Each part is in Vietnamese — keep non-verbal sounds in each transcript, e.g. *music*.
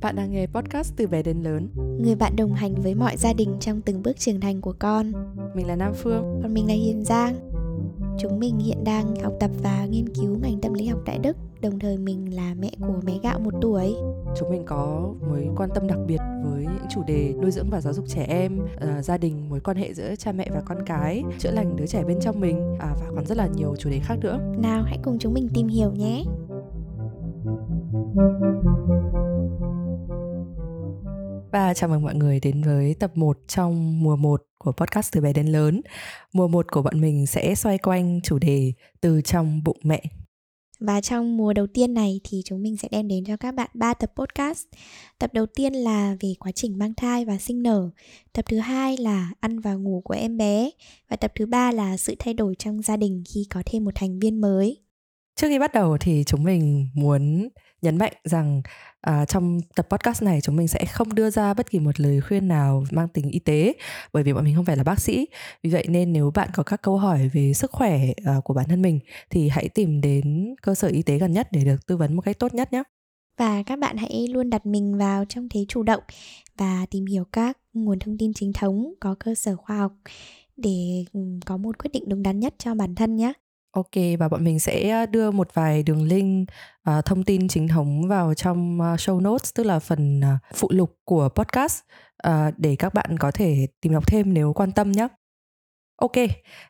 Bạn đang nghe podcast từ bé đến lớn. Người bạn đồng hành với mọi gia đình trong từng bước trưởng thành của con. Mình là Nam Phương. Còn mình là Hiền Giang. Chúng mình hiện đang học tập và nghiên cứu ngành tâm lý học tại Đức Đồng thời mình là mẹ của bé gạo một tuổi. Chúng mình có mối quan tâm đặc biệt với những chủ đề nuôi dưỡng và giáo dục trẻ em uh, Gia đình, mối quan hệ giữa cha mẹ và con cái Chữa lành đứa trẻ bên trong mình à, Và còn rất là nhiều chủ đề khác nữa. Nào hãy cùng chúng mình tìm hiểu nhé Và chào mừng mọi người đến với tập 1 trong mùa 1 của podcast từ bé đến lớn. Mùa 1 của bọn mình sẽ xoay quanh chủ đề từ trong bụng mẹ. Và trong mùa đầu tiên này thì chúng mình sẽ đem đến cho các bạn 3 tập podcast. Tập đầu tiên là về quá trình mang thai và sinh nở. Tập thứ hai là ăn và ngủ của em bé. Và tập thứ ba là sự thay đổi trong gia đình khi có thêm một thành viên mới. Trước khi bắt đầu thì chúng mình muốn nhấn mạnh rằng à, trong tập podcast này chúng mình sẽ không đưa ra bất kỳ một lời khuyên nào mang tính y tế bởi vì bọn mình không phải là bác sĩ. Vì vậy nên nếu bạn có các câu hỏi về sức khỏe à, của bản thân mình thì hãy tìm đến cơ sở y tế gần nhất để được tư vấn một cách tốt nhất nhé. Và các bạn hãy luôn đặt mình vào trong thế chủ động và tìm hiểu các nguồn thông tin chính thống có cơ sở khoa học để ừ, có một quyết định đúng đắn nhất cho bản thân nhé. Ok và bọn mình sẽ đưa một vài đường link uh, thông tin chính thống vào trong uh, show notes tức là phần uh, phụ lục của podcast uh, để các bạn có thể tìm đọc thêm nếu quan tâm nhé. Ok,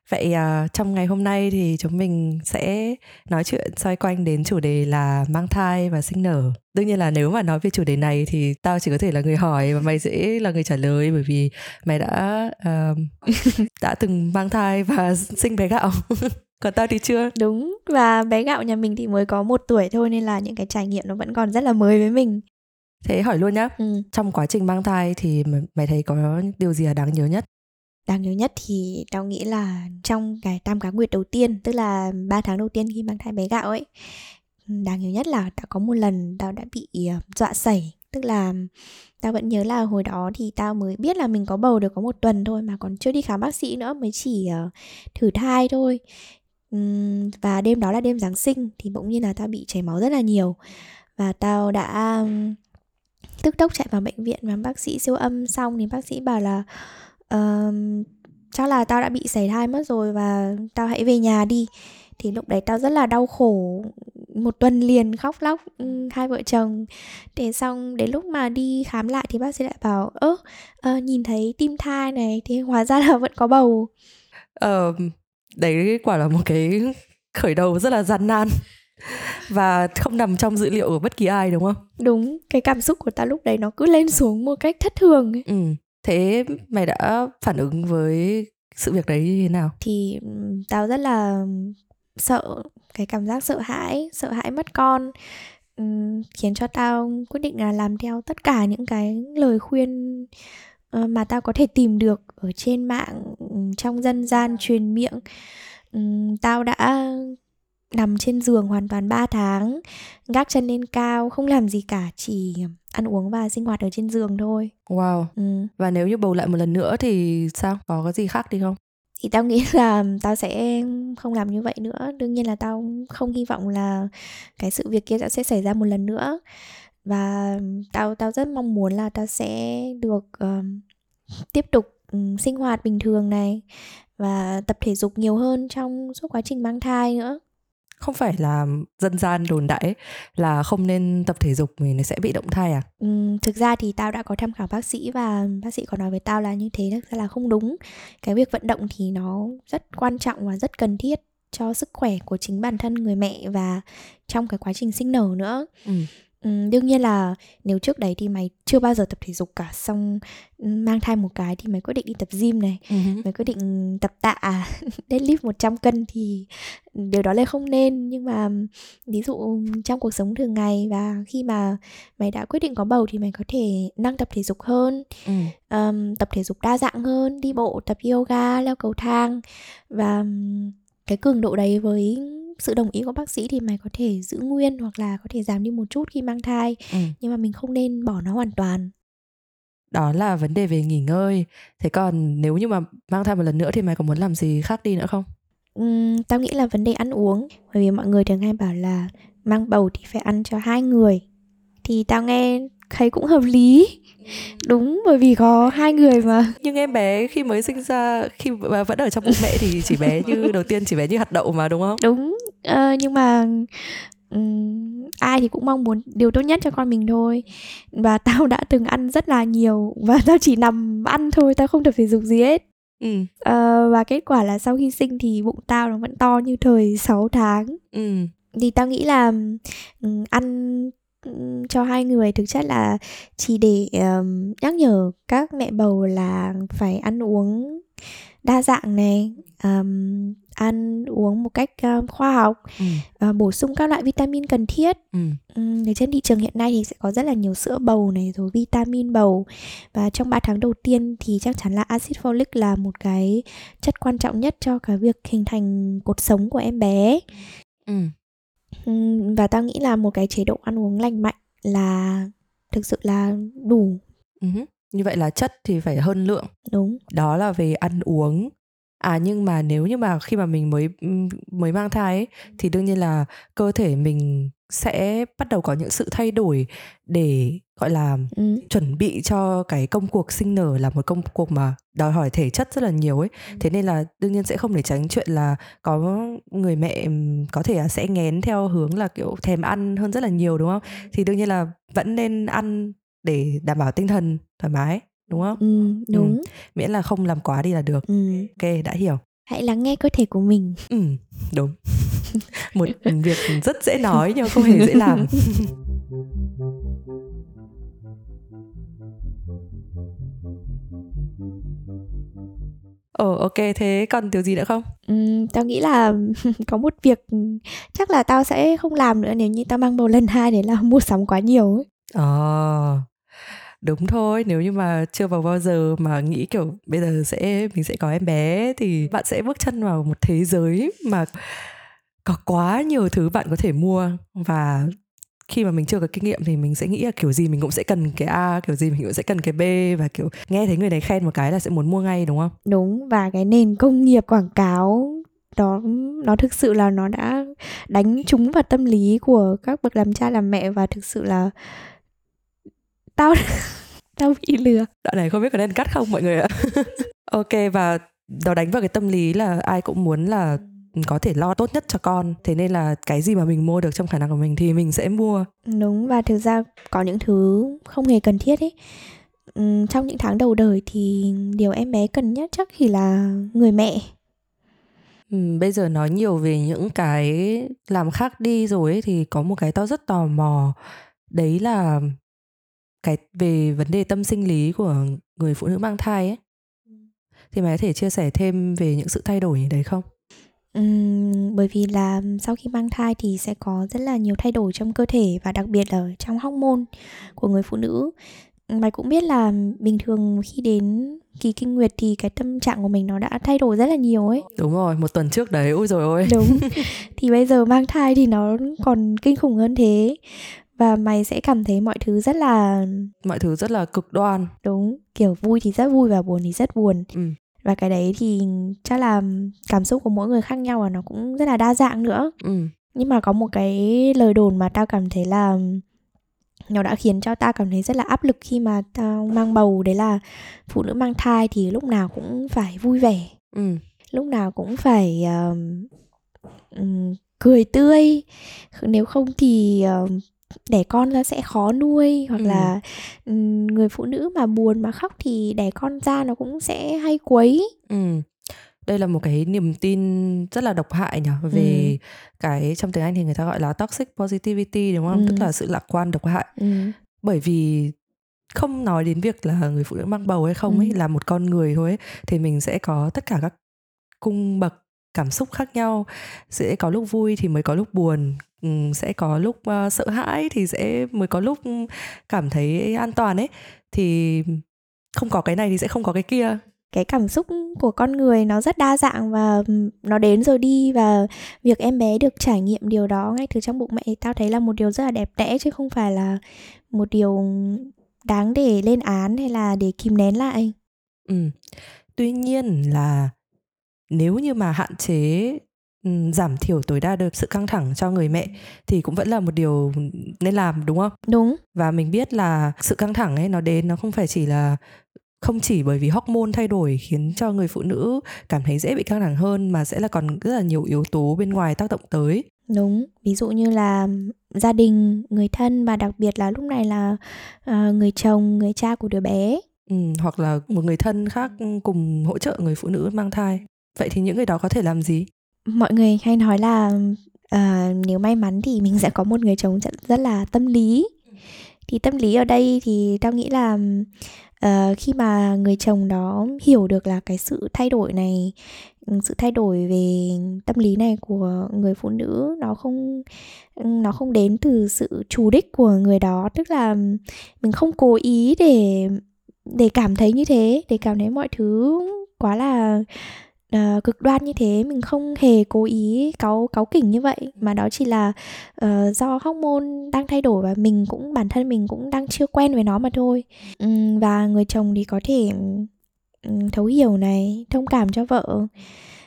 vậy uh, trong ngày hôm nay thì chúng mình sẽ nói chuyện xoay quanh đến chủ đề là mang thai và sinh nở. Đương nhiên là nếu mà nói về chủ đề này thì tao chỉ có thể là người hỏi và mày sẽ là người trả lời bởi vì mày đã uh, *laughs* đã từng mang thai và sinh bé gạo. *laughs* còn tao thì chưa. Đúng và bé gạo nhà mình thì mới có một tuổi thôi nên là những cái trải nghiệm nó vẫn còn rất là mới với mình. Thế hỏi luôn nhá. Ừ. trong quá trình mang thai thì mày thấy có điều gì là đáng nhớ nhất? Đáng nhớ nhất thì tao nghĩ là trong cái tam cá nguyệt đầu tiên tức là 3 tháng đầu tiên khi mang thai bé gạo ấy đáng nhớ nhất là đã có một lần tao đã bị ờ, dọa sẩy tức là tao vẫn nhớ là hồi đó thì tao mới biết là mình có bầu được có một tuần thôi mà còn chưa đi khám bác sĩ nữa mới chỉ uh, thử thai thôi và đêm đó là đêm Giáng sinh thì bỗng nhiên là tao bị chảy máu rất là nhiều. Và tao đã tức tốc chạy vào bệnh viện và bác sĩ siêu âm xong thì bác sĩ bảo là uh, chắc là tao đã bị sảy thai mất rồi và tao hãy về nhà đi. Thì lúc đấy tao rất là đau khổ một tuần liền khóc lóc hai vợ chồng. Để xong đến lúc mà đi khám lại thì bác sĩ lại bảo ơ uh, nhìn thấy tim thai này thì hóa ra là *laughs* vẫn có bầu. Ờ đấy quả là một cái *laughs* khởi đầu rất là gian nan và không nằm trong dữ liệu của bất kỳ ai đúng không đúng cái cảm xúc của ta lúc đấy nó cứ lên xuống một cách thất thường ấy. ừ thế mày đã phản ứng với sự việc đấy như thế nào thì tao rất là sợ cái cảm giác sợ hãi sợ hãi mất con khiến cho tao quyết định là làm theo tất cả những cái lời khuyên Ờ, mà tao có thể tìm được ở trên mạng trong dân gian truyền miệng. Tao đã nằm trên giường hoàn toàn 3 tháng gác chân lên cao không làm gì cả chỉ ăn uống và sinh hoạt ở trên giường thôi. Wow. Ừ. và nếu như bầu lại một lần nữa thì sao? Có cái gì khác đi không? Thì tao nghĩ là tao sẽ không làm như vậy nữa. Đương nhiên là tao không hy vọng là cái sự việc kia sẽ xảy ra một lần nữa. Và tao tao rất mong muốn là tao sẽ được uh, tiếp tục um, sinh hoạt bình thường này và tập thể dục nhiều hơn trong suốt quá trình mang thai nữa không phải là dân gian đồn đại là không nên tập thể dục vì nó sẽ bị động thai à? Ừ, thực ra thì tao đã có tham khảo bác sĩ và bác sĩ có nói với tao là như thế thực ra là không đúng. Cái việc vận động thì nó rất quan trọng và rất cần thiết cho sức khỏe của chính bản thân người mẹ và trong cái quá trình sinh nở nữa. Ừ. Ừ, đương nhiên là nếu trước đấy thì mày chưa bao giờ tập thể dục cả xong mang thai một cái thì mày quyết định đi tập gym này uh-huh. mày quyết định tập tạ *laughs* deadlift 100 cân thì điều đó là không nên nhưng mà ví dụ trong cuộc sống thường ngày và khi mà mày đã quyết định có bầu thì mày có thể năng tập thể dục hơn uh um, tập thể dục đa dạng hơn đi bộ tập yoga leo cầu thang và cái cường độ đấy với sự đồng ý của bác sĩ thì mày có thể giữ nguyên hoặc là có thể giảm đi một chút khi mang thai. Ừ. nhưng mà mình không nên bỏ nó hoàn toàn. Đó là vấn đề về nghỉ ngơi. Thế còn nếu như mà mang thai một lần nữa thì mày có muốn làm gì khác đi nữa không? Ừm, tao nghĩ là vấn đề ăn uống. Bởi vì mọi người thường hay bảo là mang bầu thì phải ăn cho hai người. Thì tao nghe thấy cũng hợp lý. Đúng bởi vì có hai người mà. Nhưng em bé khi mới sinh ra khi mà vẫn ở trong bụng mẹ thì chỉ bé *laughs* như đầu tiên chỉ bé như hạt đậu mà đúng không? Đúng uh, nhưng mà um, ai thì cũng mong muốn điều tốt nhất cho con mình thôi và *laughs* tao đã từng ăn rất là nhiều và tao chỉ nằm ăn thôi tao không tập thể dục gì hết ừ. uh, và kết quả là sau khi sinh thì bụng tao nó vẫn to như thời 6 tháng ừ. thì tao nghĩ là um, ăn cho hai người thực chất là chỉ để um, nhắc nhở các mẹ bầu là phải ăn uống đa dạng này um, ăn uống một cách um, khoa học ừ. uh, bổ sung các loại vitamin cần thiết. Ừ. um, trên thị trường hiện nay thì sẽ có rất là nhiều sữa bầu này rồi vitamin bầu. Và trong 3 tháng đầu tiên thì chắc chắn là axit folic là một cái chất quan trọng nhất cho cái việc hình thành cột sống của em bé. Ừ. Và tao nghĩ là một cái chế độ ăn uống lành mạnh là thực sự là đủ. Uh-huh. như vậy là chất thì phải hơn lượng. Đúng. Đó là về ăn uống à nhưng mà nếu như mà khi mà mình mới mới mang thai ấy, thì đương nhiên là cơ thể mình sẽ bắt đầu có những sự thay đổi để gọi là ừ. chuẩn bị cho cái công cuộc sinh nở là một công cuộc mà đòi hỏi thể chất rất là nhiều ấy ừ. thế nên là đương nhiên sẽ không để tránh chuyện là có người mẹ có thể là sẽ ngén theo hướng là kiểu thèm ăn hơn rất là nhiều đúng không thì đương nhiên là vẫn nên ăn để đảm bảo tinh thần thoải mái đúng không ừ, đúng ừ. miễn là không làm quá đi là được ừ. ok đã hiểu hãy lắng nghe cơ thể của mình ừ đúng *laughs* một việc rất dễ nói nhưng không hề dễ làm *laughs* Ồ ok thế còn điều gì nữa không? Ừ, tao nghĩ là *laughs* có một việc chắc là tao sẽ không làm nữa nếu như tao mang bầu lần hai để là mua sắm quá nhiều ấy. Ờ đúng thôi nếu như mà chưa vào bao giờ mà nghĩ kiểu bây giờ sẽ mình sẽ có em bé thì bạn sẽ bước chân vào một thế giới mà có quá nhiều thứ bạn có thể mua và khi mà mình chưa có kinh nghiệm thì mình sẽ nghĩ là kiểu gì mình cũng sẽ cần cái A, kiểu gì mình cũng sẽ cần cái B và kiểu nghe thấy người này khen một cái là sẽ muốn mua ngay đúng không? Đúng và cái nền công nghiệp quảng cáo đó nó thực sự là nó đã đánh trúng vào tâm lý của các bậc làm cha làm mẹ và thực sự là tao tao bị lừa. Đoạn này không biết có nên cắt không mọi người ạ? *laughs* Ok và nó đánh vào cái tâm lý là ai cũng muốn là có thể lo tốt nhất cho con. Thế nên là cái gì mà mình mua được trong khả năng của mình thì mình sẽ mua. Đúng và thực ra có những thứ không hề cần thiết ấy. Ừ, trong những tháng đầu đời thì điều em bé cần nhất chắc chỉ là người mẹ. Ừ, bây giờ nói nhiều về những cái làm khác đi rồi ấy thì có một cái tao rất tò mò. Đấy là cái về vấn đề tâm sinh lý của người phụ nữ mang thai ấy thì mày có thể chia sẻ thêm về những sự thay đổi đấy không Ừm, bởi vì là sau khi mang thai thì sẽ có rất là nhiều thay đổi trong cơ thể và đặc biệt là trong hormone của người phụ nữ. Mày cũng biết là bình thường khi đến kỳ kinh nguyệt thì cái tâm trạng của mình nó đã thay đổi rất là nhiều ấy. Đúng rồi, một tuần trước đấy, ôi rồi ôi. Đúng. *laughs* thì bây giờ mang thai thì nó còn kinh khủng hơn thế và mày sẽ cảm thấy mọi thứ rất là mọi thứ rất là cực đoan đúng kiểu vui thì rất vui và buồn thì rất buồn ừ. và cái đấy thì chắc là cảm xúc của mỗi người khác nhau và nó cũng rất là đa dạng nữa ừ. nhưng mà có một cái lời đồn mà tao cảm thấy là nó đã khiến cho tao cảm thấy rất là áp lực khi mà tao mang bầu đấy là phụ nữ mang thai thì lúc nào cũng phải vui vẻ ừ. lúc nào cũng phải um, um, cười tươi nếu không thì uh, đẻ con ra sẽ khó nuôi hoặc ừ. là người phụ nữ mà buồn mà khóc thì đẻ con ra nó cũng sẽ hay quấy ừ đây là một cái niềm tin rất là độc hại nhỉ về ừ. cái trong tiếng Anh thì người ta gọi là toxic positivity đúng không? Ừ. Tức là sự lạc quan độc hại. Ừ. Bởi vì không nói đến việc là người phụ nữ mang bầu hay không ấy là một con người thôi ấy, thì mình sẽ có tất cả các cung bậc cảm xúc khác nhau sẽ có lúc vui thì mới có lúc buồn sẽ có lúc uh, sợ hãi thì sẽ mới có lúc cảm thấy an toàn ấy. Thì không có cái này thì sẽ không có cái kia. Cái cảm xúc của con người nó rất đa dạng và nó đến rồi đi và việc em bé được trải nghiệm điều đó ngay từ trong bụng mẹ tao thấy là một điều rất là đẹp đẽ chứ không phải là một điều đáng để lên án hay là để kìm nén lại. Ừ. Tuy nhiên là nếu như mà hạn chế giảm thiểu tối đa được sự căng thẳng cho người mẹ thì cũng vẫn là một điều nên làm đúng không? Đúng. Và mình biết là sự căng thẳng ấy nó đến nó không phải chỉ là không chỉ bởi vì hormone thay đổi khiến cho người phụ nữ cảm thấy dễ bị căng thẳng hơn mà sẽ là còn rất là nhiều yếu tố bên ngoài tác động tới đúng ví dụ như là gia đình người thân và đặc biệt là lúc này là uh, người chồng người cha của đứa bé ừ, hoặc là một người thân khác cùng hỗ trợ người phụ nữ mang thai vậy thì những người đó có thể làm gì? Mọi người hay nói là uh, nếu may mắn thì mình sẽ có một người chồng rất là tâm lý. Thì tâm lý ở đây thì tao nghĩ là uh, khi mà người chồng đó hiểu được là cái sự thay đổi này ừ, sự thay đổi về tâm lý này của người phụ nữ nó không ừ, nó không đến từ sự chủ đích của người đó tức là mình không cố ý để để cảm thấy như thế để cảm thấy mọi thứ quá là uh, cực đoan như thế mình không hề cố ý cáu cáu kỉnh như vậy. Mà đó chỉ là uh, do hormone đang thay đổi và mình cũng bản thân mình cũng đang chưa quen với nó mà thôi. Um, và người chồng thì có thể um, thấu hiểu này thông cảm cho vợ.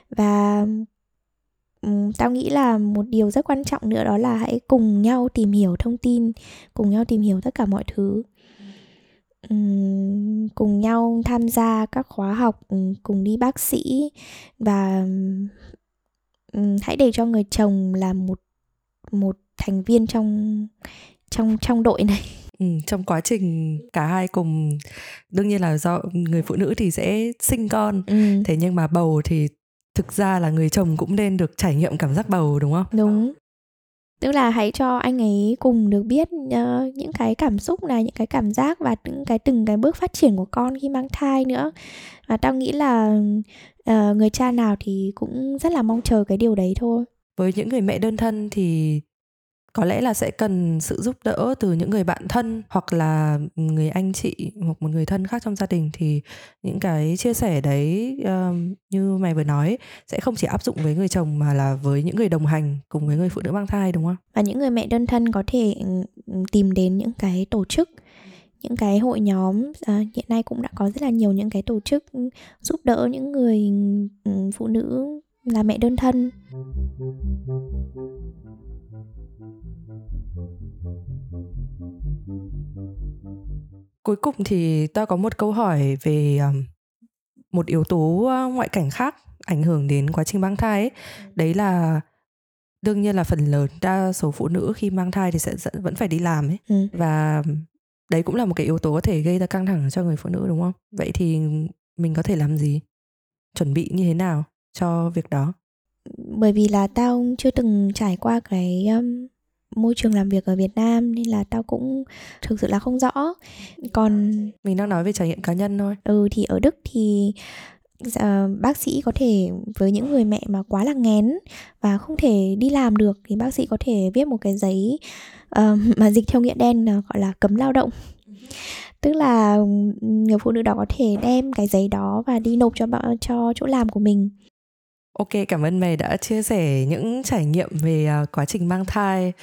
Và um, tao nghĩ là một điều rất quan trọng nữa đó là hãy cùng nhau tìm hiểu thông tin cùng nhau tìm hiểu tất cả mọi thứ cùng nhau tham gia các khóa học cùng đi bác sĩ. Và hãy để cho người chồng là một một thành viên trong trong trong đội này. *laughs* Ừ, trong quá trình cả hai cùng đương nhiên là do người phụ nữ thì sẽ sinh con. Ừ. thế nhưng mà bầu thì thực ra là người chồng cũng nên được trải nghiệm cảm giác bầu đúng không? Đúng tức là hãy cho anh ấy cùng được biết uh, những cái cảm xúc này những cái cảm giác và những cái từng cái bước phát triển của con khi mang thai nữa. Và tao nghĩ là uh, người cha nào thì cũng rất là mong chờ cái điều đấy thôi. Với những người mẹ đơn thân thì có lẽ là sẽ cần sự giúp đỡ từ những người bạn thân hoặc là người anh chị hoặc một người thân khác trong gia đình thì những cái chia sẻ đấy uh, như mày vừa nói sẽ không chỉ áp dụng với người chồng mà là với những người đồng hành cùng với người phụ nữ mang thai đúng không? Và những người mẹ đơn thân có thể ừ, ừ, tìm đến những cái tổ chức những cái hội nhóm à, hiện nay cũng đã có rất là nhiều những cái tổ chức ừ, giúp đỡ những người phụ nữ là mẹ đơn thân Cuối cùng thì ta có một câu hỏi về một yếu tố ngoại cảnh khác ảnh hưởng đến quá trình mang thai ấy. Đấy là đương nhiên là phần lớn đa số phụ nữ khi mang thai thì sẽ vẫn phải đi làm ấy. Ừ. Và đấy cũng là một cái yếu tố có thể gây ra căng thẳng cho người phụ nữ đúng không? Vậy thì mình có thể làm gì? Chuẩn bị như thế nào cho việc đó? Bởi vì là tao chưa từng trải qua cái um, môi trường làm việc ở Việt Nam nên là tao cũng thực sự là không rõ. Còn mình đang nói về trải nghiệm cá nhân thôi. Ừ thì ở Đức thì uh, bác sĩ có thể với những người mẹ mà quá là ngén và không thể đi làm được thì bác sĩ có thể viết một cái giấy uh, *laughs* mà dịch theo nghĩa đen là gọi là cấm lao động. Tức là người phụ nữ đó có thể đem cái giấy đó và đi nộp cho cho chỗ làm của mình Ok, cảm ơn mày đã chia sẻ những trải nghiệm về uh, quá trình mang thai.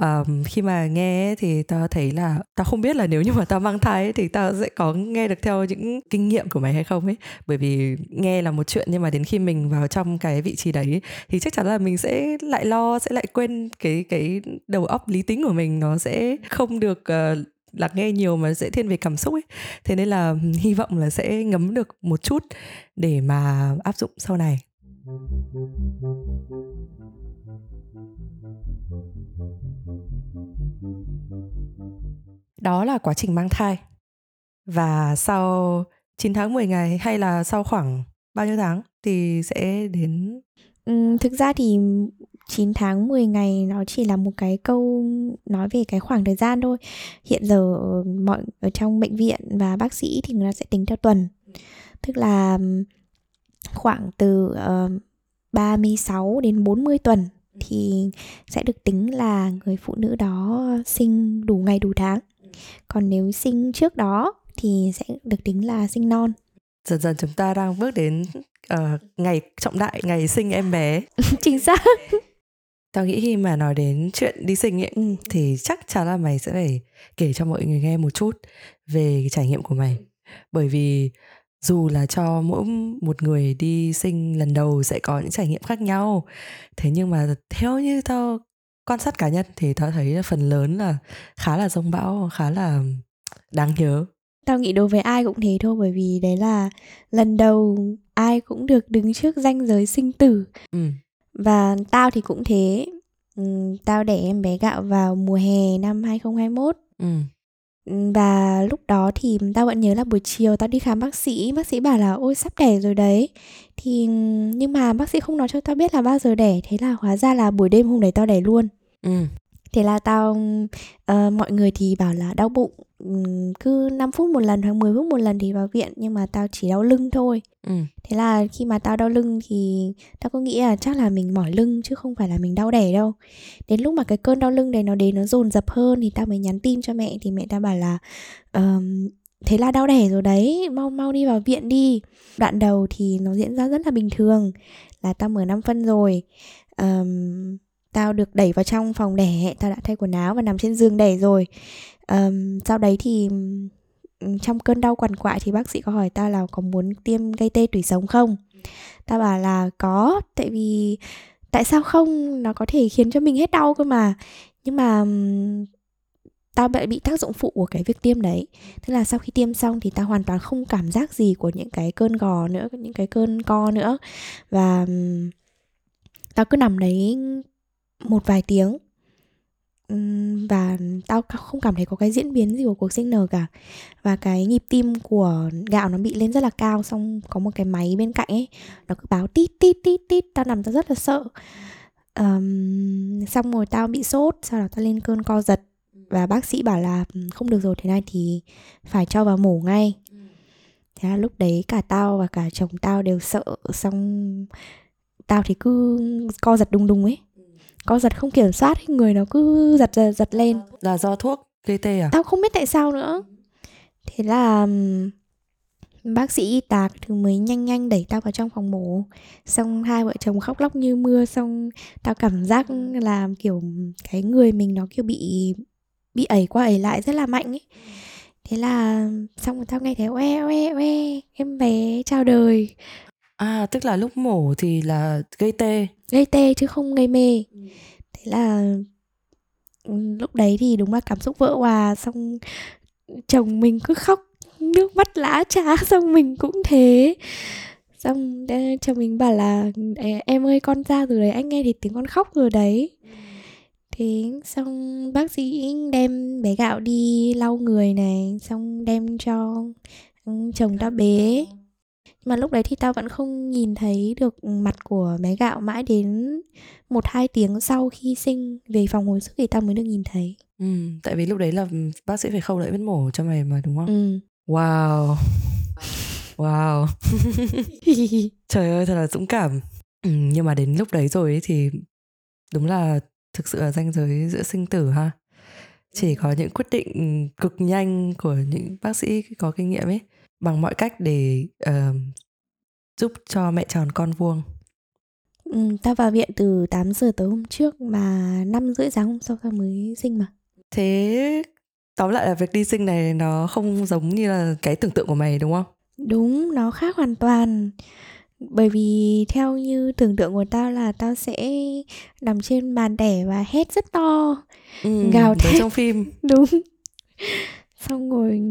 Um, khi mà nghe thì tao thấy là tao không biết là nếu như mà tao mang thai ấy, thì tao sẽ có nghe được theo những kinh nghiệm của mày hay không ấy. Bởi vì nghe là một chuyện nhưng mà đến khi mình vào trong cái vị trí đấy thì chắc chắn là mình sẽ lại lo, sẽ lại quên cái cái đầu óc lý tính của mình nó sẽ không được uh, lắng nghe nhiều mà dễ thiên về cảm xúc ấy thế nên là hy vọng là sẽ ngấm được một chút để mà áp dụng sau này đó là quá trình mang thai. Và sau 9 tháng 10 ngày hay là sau khoảng bao nhiêu tháng thì sẽ đến ừ, thực ra thì 9 tháng 10 ngày nó chỉ là một cái câu nói về cái khoảng thời gian thôi. Hiện giờ mọi ở trong bệnh viện và bác sĩ thì người ta sẽ tính theo tuần. Tức là khoảng từ uh, 36 đến 40 tuần thì sẽ được tính là người phụ nữ đó sinh đủ ngày đủ tháng. Còn nếu sinh trước đó thì sẽ được tính là sinh non. Dần dần chúng ta đang bước đến uh, ngày trọng đại, ngày sinh em bé. *laughs* Chính xác. Tao nghĩ khi mà nói đến chuyện đi sinh ấy, ừ. thì chắc chắn là mày sẽ phải kể cho mọi người nghe một chút về cái trải nghiệm của mày. Bởi vì dù là cho mỗi một người đi sinh lần đầu sẽ có những trải nghiệm khác nhau. Thế nhưng mà theo như tao quan sát cá nhân thì tao thấy là phần lớn là khá là rông bão khá là đáng nhớ. Tao nghĩ đối với ai cũng thế thôi bởi vì đấy là lần đầu ai cũng được đứng trước ranh giới sinh tử. Ừ. và tao thì cũng thế. Ừ, tao đẻ em bé gạo vào mùa hè năm 2021 ừ và lúc đó thì tao vẫn nhớ là buổi chiều tao đi khám bác sĩ. Bác sĩ bảo là, ôi, sắp đẻ rồi đấy. Thì, nhưng mà bác sĩ không nói cho tao biết là bao giờ đẻ. Thế là hóa ra là buổi đêm hôm đấy tao đẻ luôn. Ừ thế là tao uh, mọi người thì bảo là đau bụng um, cứ 5 phút một lần hoặc 10 phút một lần thì vào viện nhưng mà tao chỉ đau lưng thôi. Ừ. thế là khi mà tao đau lưng thì tao có nghĩ là chắc là mình mỏi lưng chứ không phải là mình đau đẻ đâu. Đến lúc mà cái cơn đau lưng đấy nó đến nó dồn dập hơn thì tao mới nhắn tin cho mẹ thì mẹ tao bảo là um, thế là đau đẻ rồi đấy mau mau đi vào viện đi. Đoạn đầu thì nó diễn ra rất là bình thường là tao mở năm phân rồi. Um, tao được đẩy vào trong phòng đẻ tao đã thay quần áo và nằm trên giường đẻ rồi. Um, sau đấy thì trong cơn đau quằn quại thì bác sĩ có hỏi tao là có muốn tiêm gây tê tủy sống không? Tao bảo là có tại vì tại sao không? Nó có thể khiến cho mình hết đau cơ mà. Nhưng mà tao bị bị tác dụng phụ của cái việc tiêm đấy. Tức là sau khi tiêm xong thì tao hoàn toàn không cảm giác gì của những cái cơn gò nữa những cái cơn co nữa. Và tao cứ nằm đấy một vài tiếng. Và tao không cảm thấy có cái diễn biến gì của cuộc sinh nở cả. Và cái nhịp tim của gạo nó bị lên rất là cao xong có một cái máy bên cạnh ấy nó cứ báo tít tít tít tít. Tao nằm tao rất là sợ. Um, xong rồi tao bị sốt sau đó tao lên cơn co giật. Và bác sĩ bảo là không được rồi thế này thì phải cho vào mổ ngay. Thế là lúc đấy cả tao và cả chồng tao đều sợ xong tao thì cứ co giật đùng đùng ấy co giật không kiểm soát người nó cứ giật giật, giật lên. Là do thuốc gây tê à? Tao không biết tại sao nữa. Thế là bác sĩ y tá thứ mới nhanh nhanh đẩy tao vào trong phòng mổ. Xong hai vợ chồng khóc lóc như mưa xong tao cảm giác là kiểu cái người mình nó kiểu bị bị ẩy qua ẩy lại rất là mạnh ấy. Thế là xong rồi tao nghe thấy oe oe oe em bé chào đời à tức là lúc mổ thì là gây tê. Gây tê chứ không gây mê. Thế là ừ, lúc đấy thì đúng là cảm xúc vỡ hòa xong chồng mình cứ khóc, nước mắt lã trá, *laughs* xong mình cũng thế. Xong chồng mình bảo là em ơi, con ra rồi đấy, anh nghe thì tiếng con khóc rồi đấy. Thế xong bác sĩ đem bé gạo đi lau người này, xong đem cho ừ, chồng ta bế mà lúc đấy thì tao vẫn không nhìn thấy được mặt của bé gạo mãi đến một hai tiếng sau khi sinh về phòng hồi sức thì tao mới được nhìn thấy. Ừ tại vì lúc đấy là bác sĩ phải khâu lại vết mổ cho mày mà đúng không? Ừ. wow. Wow. *laughs* Trời ơi thật là dũng cảm. Ừ, nhưng mà đến lúc đấy rồi ấy thì đúng là thực sự là ranh giới giữa sinh tử ha. Chỉ có những quyết định cực nhanh của những bác sĩ có kinh nghiệm ấy bằng mọi cách để uh, giúp cho mẹ tròn con vuông. Ừ, ta vào viện từ 8 giờ tối hôm trước mà năm rưỡi sáng hôm sau ta mới sinh mà. Thế tóm lại là việc đi sinh này nó không giống như là cái tưởng tượng của mày đúng không? Đúng nó khác hoàn toàn. Bởi vì theo như tưởng tượng của tao là tao sẽ nằm trên bàn đẻ và hét rất to ừ, gào thét. trong phim. *laughs* Đúng. Xong rồi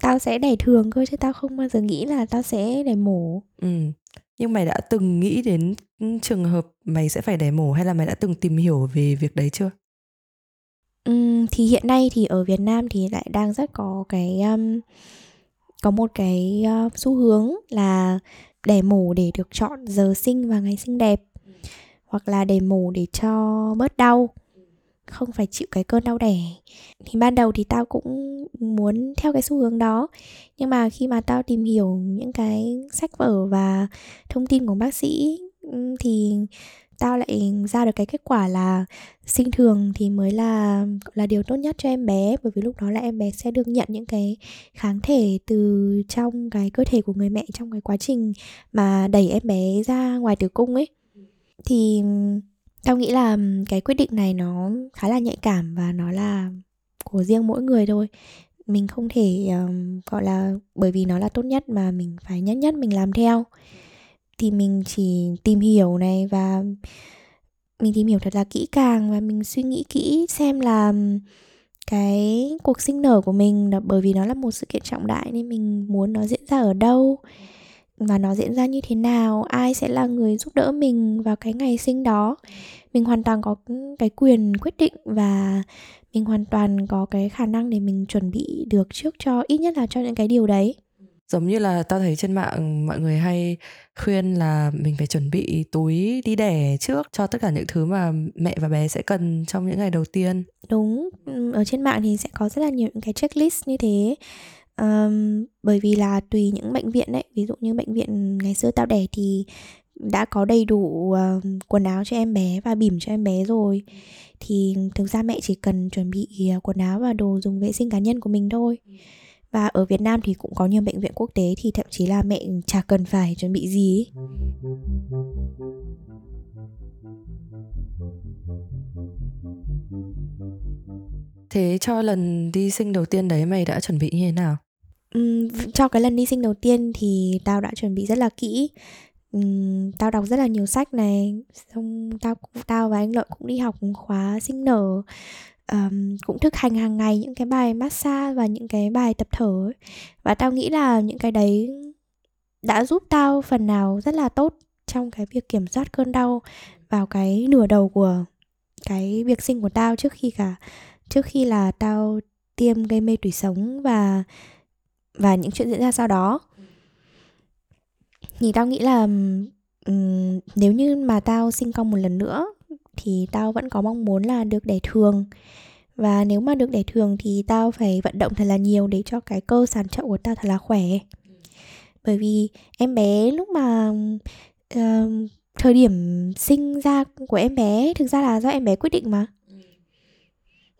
tao sẽ đẻ thường thôi chứ tao không bao giờ nghĩ là tao sẽ đẻ mổ. Ừ nhưng mày đã từng nghĩ đến trường hợp mày sẽ phải đẻ mổ hay là mày đã từng tìm hiểu về việc đấy chưa? Ừ, thì hiện nay thì ở Việt Nam thì lại đang rất có cái um, có một cái uh, xu hướng là đẻ mổ để được chọn giờ sinh và ngày sinh đẹp. Hoặc là đẻ mổ để cho bớt đau không phải chịu cái cơn đau đẻ. Thì ban đầu thì tao cũng muốn theo cái xu hướng đó, nhưng mà khi mà tao tìm hiểu những cái sách vở và thông tin của bác sĩ thì tao lại ra được cái kết quả là sinh thường thì mới là là, điều tốt nhất cho em bé, bởi vì lúc đó là em bé sẽ được nhận những cái kháng thể từ trong cái cơ thể của người mẹ trong cái quá trình mà đẩy em bé ra ngoài tử cung ấy. Thì tao nghĩ là cái quyết định này nó khá là nhạy cảm và nó là của riêng mỗi người thôi. Mình không thể um, gọi là bởi vì nó là tốt nhất mà mình phải nhất nhất mình làm theo. Thì mình chỉ tìm hiểu này và mình tìm hiểu thật là kỹ càng và mình suy nghĩ kỹ xem là cái cuộc sinh nở của mình là bởi vì nó là một sự kiện trọng đại nên mình muốn nó diễn ra ở đâu và nó diễn ra như thế nào ai sẽ là người giúp đỡ mình vào cái ngày sinh đó. Mình hoàn toàn có cái quyền quyết định và mình hoàn toàn có cái khả năng để mình chuẩn bị được trước cho ít nhất là cho những cái điều đấy. Giống như là tao thấy trên mạng mọi người hay khuyên là mình phải chuẩn bị túi đi đẻ trước cho tất cả những thứ mà mẹ và bé sẽ cần trong những ngày đầu tiên. Đúng ở trên mạng thì sẽ có rất là nhiều những cái checklist như thế um, bởi vì là tùy những bệnh viện đấy ví dụ như bệnh viện ngày xưa tao đẻ thì đã có đầy đủ uh, quần áo cho em bé và bỉm cho em bé rồi. Thì thực ra mẹ chỉ cần chuẩn bị uh, quần áo và đồ dùng vệ sinh cá nhân của mình thôi. Và ở Việt Nam thì cũng có nhiều bệnh viện quốc tế thì thậm chí là mẹ chả cần phải chuẩn bị gì Thế cho lần đi sinh đầu tiên đấy mày đã chuẩn bị như thế nào? Uhm, cho cái lần đi sinh đầu tiên thì tao đã chuẩn bị rất là kỹ uhm, tao đọc rất là nhiều sách này xong tao tao và anh lợi cũng đi học khóa sinh nở um, cũng thực hành hàng ngày những cái bài massage và những cái bài tập thở ấy. và tao nghĩ là những cái đấy đã giúp tao phần nào rất là tốt trong cái việc kiểm soát cơn đau vào cái nửa đầu của cái việc sinh của tao trước khi cả trước khi là tao tiêm gây mê tủy sống và và những chuyện diễn ra sau đó. Thì tao nghĩ là um, nếu như mà tao sinh con một lần nữa thì tao vẫn có mong muốn là được đẻ thường. Và nếu mà được đẻ thường thì tao phải vận động thật là nhiều để cho cái cơ sàn chậu của tao thật là khỏe. Bởi vì em bé lúc mà uh, thời điểm sinh ra của em bé thực ra là do em bé quyết định mà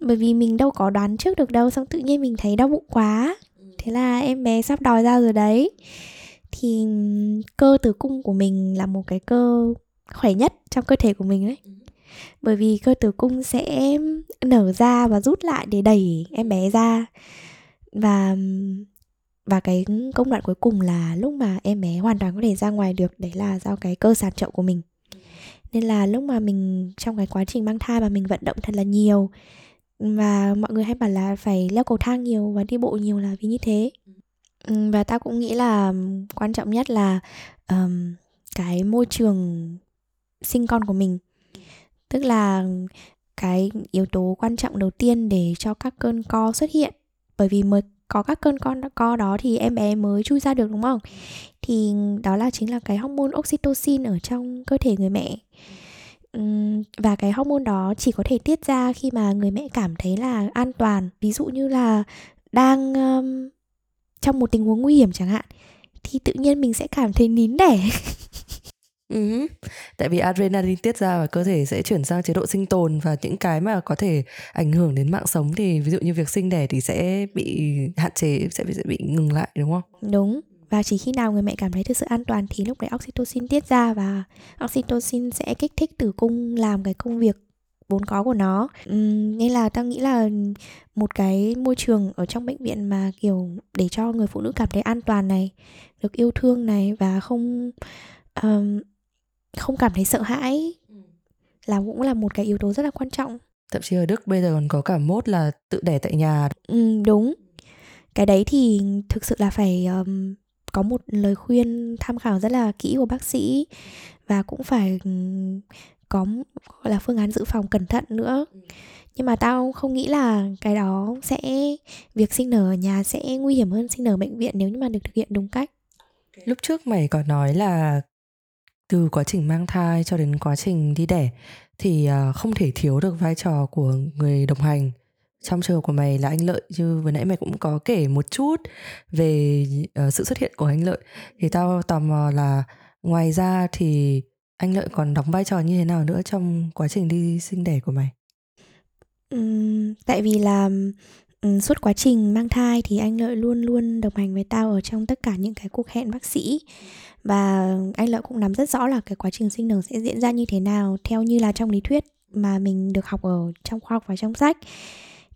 bởi vì mình đâu có đoán trước được đâu, xong tự nhiên mình thấy đau bụng quá. Thế là em bé sắp đòi ra rồi đấy. Thì cơ tử cung của mình là một cái cơ khỏe nhất trong cơ thể của mình đấy bởi vì cơ tử cung sẽ nở ra và rút lại để đẩy em bé ra. Và và cái công đoạn cuối cùng là lúc mà em bé hoàn toàn có thể ra ngoài được, đấy là do cái cơ sàn chậu của mình. Nên là lúc mà mình, trong cái quá trình mang thai mà mình vận động thật là nhiều và mọi người hay bảo là phải leo cầu thang nhiều và đi bộ nhiều là vì như thế. Ừ, và ta cũng nghĩ là quan trọng nhất là um, cái môi trường sinh con của mình. Tức là cái yếu tố quan trọng đầu tiên để cho các cơn co xuất hiện. Bởi vì mới có các cơn con co đó thì em bé mới chui ra được đúng không? Thì đó là chính là cái hormone oxytocin ở trong cơ thể người mẹ và cái hormone đó chỉ có thể tiết ra khi mà người mẹ cảm thấy là an toàn ví dụ như là đang um, trong một tình huống nguy hiểm chẳng hạn thì tự nhiên mình sẽ cảm thấy nín đẻ *laughs* Uh-huh. Tại vì adrenaline tiết ra và cơ thể sẽ chuyển sang chế độ sinh tồn và những cái mà có thể ảnh hưởng đến mạng sống thì ví dụ như việc sinh đẻ thì sẽ bị hạn chế sẽ bị, sẽ bị ngừng lại đúng không? Đúng và chỉ khi nào người mẹ cảm thấy thực sự an toàn thì lúc đấy oxytocin tiết ra và oxytocin sẽ kích thích tử cung làm cái công việc vốn có của nó. Uhm, nên là tao nghĩ là một cái môi trường ở trong bệnh viện mà kiểu để cho người phụ nữ cảm thấy an toàn này được yêu thương này và không um, không cảm thấy sợ hãi là cũng là một cái yếu tố rất là quan trọng. Thậm chí ở đức bây giờ còn có cả mốt là tự đẻ tại nhà. Ừ, đúng. Cái đấy thì thực sự là phải um, có một lời khuyên tham khảo rất là kỹ của bác sĩ và cũng phải có, gọi là, phương án dự phòng cẩn thận nữa. Nhưng mà tao không nghĩ là cái đó sẽ, việc sinh nở ở nhà sẽ nguy hiểm hơn sinh nở bệnh viện nếu như mà được thực hiện đúng cách. Lúc trước mày có nói là từ quá trình mang thai cho đến quá trình đi đẻ thì ờ, không thể thiếu được vai trò của người đồng hành trong trường hợp của mày là anh lợi như vừa nãy mày cũng có kể một chút về uh, sự xuất hiện của anh lợi. Thì tao tò mò là ngoài ra thì anh lợi còn đóng vai trò như thế nào nữa trong quá trình đi sinh đẻ của mày? Uhm, tại vì là um, suốt quá trình mang thai thì anh lợi luôn luôn đồng hành với tao ở trong tất cả những cái cuộc hẹn bác sĩ. Và anh lợi cũng nắm rất rõ là cái quá trình sinh nở sẽ diễn ra như thế nào theo như là trong lý thuyết mà mình được học ở trong khoa học và trong sách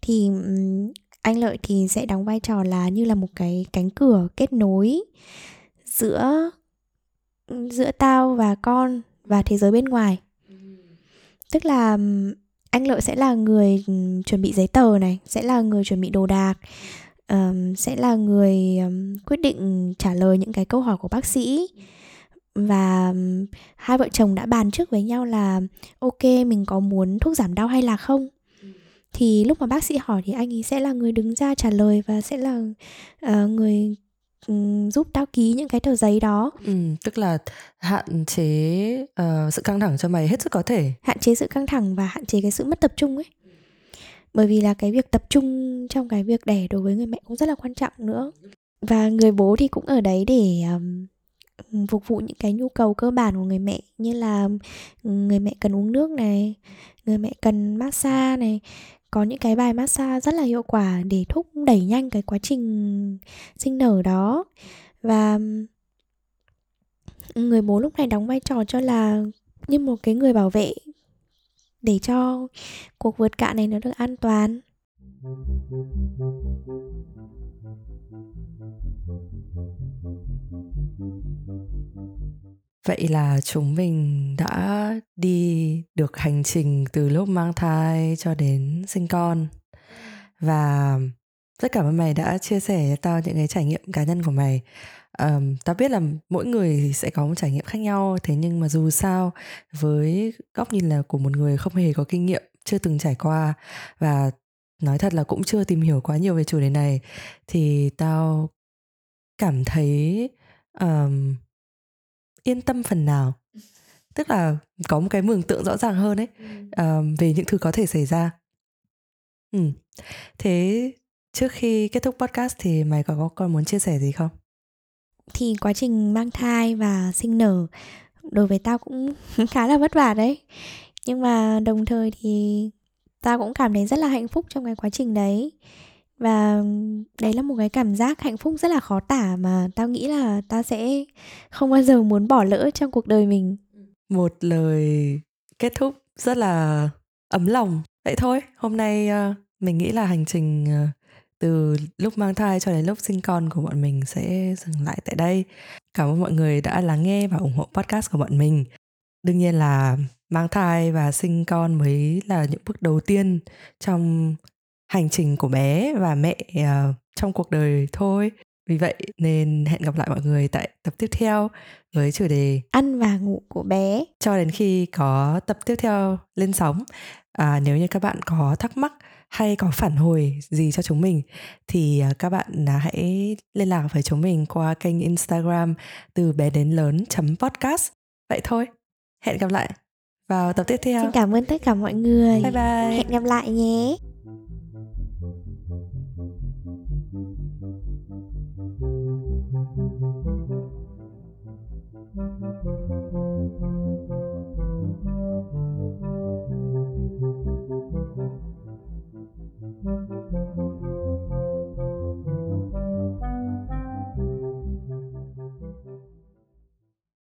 thì um, anh lợi thì sẽ đóng vai trò là như là một cái cánh cửa kết nối giữa giữa tao và con và thế giới bên ngoài. Tức là anh lợi sẽ là người chuẩn bị giấy tờ này sẽ là người chuẩn bị đồ đạc um, sẽ là người um, quyết định trả lời những cái câu hỏi của bác sĩ. Và hai vợ chồng đã bàn trước với nhau là ok mình có muốn thuốc giảm đau hay là không thì lúc mà bác sĩ hỏi thì anh ấy sẽ là người đứng ra trả lời và sẽ là uh, người um, giúp tao ký những cái tờ giấy đó. Ừ, tức là hạn chế uh, sự căng thẳng cho mày hết sức có thể. Hạn chế sự căng thẳng và hạn chế cái sự mất tập trung ấy. Bởi vì là cái việc tập trung trong cái việc đẻ đối với người mẹ cũng rất là quan trọng nữa. Và người bố thì cũng ở đấy để um, phục vụ những cái nhu cầu cơ bản của người mẹ, như là ừ, người mẹ cần uống nước này, người mẹ cần massage này. Có những cái bài massage rất là hiệu quả để thúc đẩy nhanh cái quá trình sinh nở đó. Và người bố lúc này đóng vai trò cho là như một cái người bảo vệ để cho cuộc vượt cạn này nó được an toàn. Vậy là chúng mình đã đi được hành trình từ lúc mang thai cho đến sinh con. Và rất cảm ơn mày đã chia sẻ cho tao những cái trải nghiệm cá nhân của mày. Um, tao biết là mỗi người sẽ có một trải nghiệm khác nhau thế nhưng mà dù sao với góc nhìn là của một người không hề có kinh nghiệm chưa từng trải qua và nói thật là cũng chưa tìm hiểu quá nhiều về chủ đề này thì tao cảm thấy um, yên tâm phần nào. Tức là có một cái mường tượng rõ ràng hơn ấy um, về những thứ có thể xảy ra. Ừ. thế trước khi kết thúc podcast thì mày có còn muốn chia sẻ gì không? Thì quá trình mang thai và sinh nở đối với tao cũng *laughs* khá là vất vả đấy. Nhưng mà đồng thời thì tao cũng cảm thấy rất là hạnh phúc trong cái quá trình đấy và đấy là một cái cảm giác hạnh phúc rất là khó tả mà tao nghĩ là tao sẽ không bao giờ muốn bỏ lỡ trong cuộc đời mình. Một lời kết thúc rất là ấm lòng. Vậy thôi, hôm nay ờ, mình nghĩ là hành trình ờ, từ lúc mang thai cho đến lúc sinh con của bọn mình sẽ dừng lại tại đây. Cảm ơn mọi người đã lắng nghe và ủng hộ podcast của bọn mình. Đương nhiên là mang thai và sinh con mới là những bước đầu tiên trong hành trình của bé và mẹ uh, trong cuộc đời thôi. Vì vậy nên hẹn gặp lại mọi người tại tập tiếp theo với chủ đề ăn và ngủ của bé. Cho đến khi có tập tiếp theo lên sóng à, nếu như các bạn có thắc mắc hay có phản hồi gì cho chúng mình thì à, các bạn à, hãy liên lạc với chúng mình qua kênh Instagram từ bé đến lớn podcast. Vậy thôi hẹn gặp lại vào tập tiếp theo. Xin cảm ơn tất cả mọi người. Bye bye. Hẹn gặp lại nhé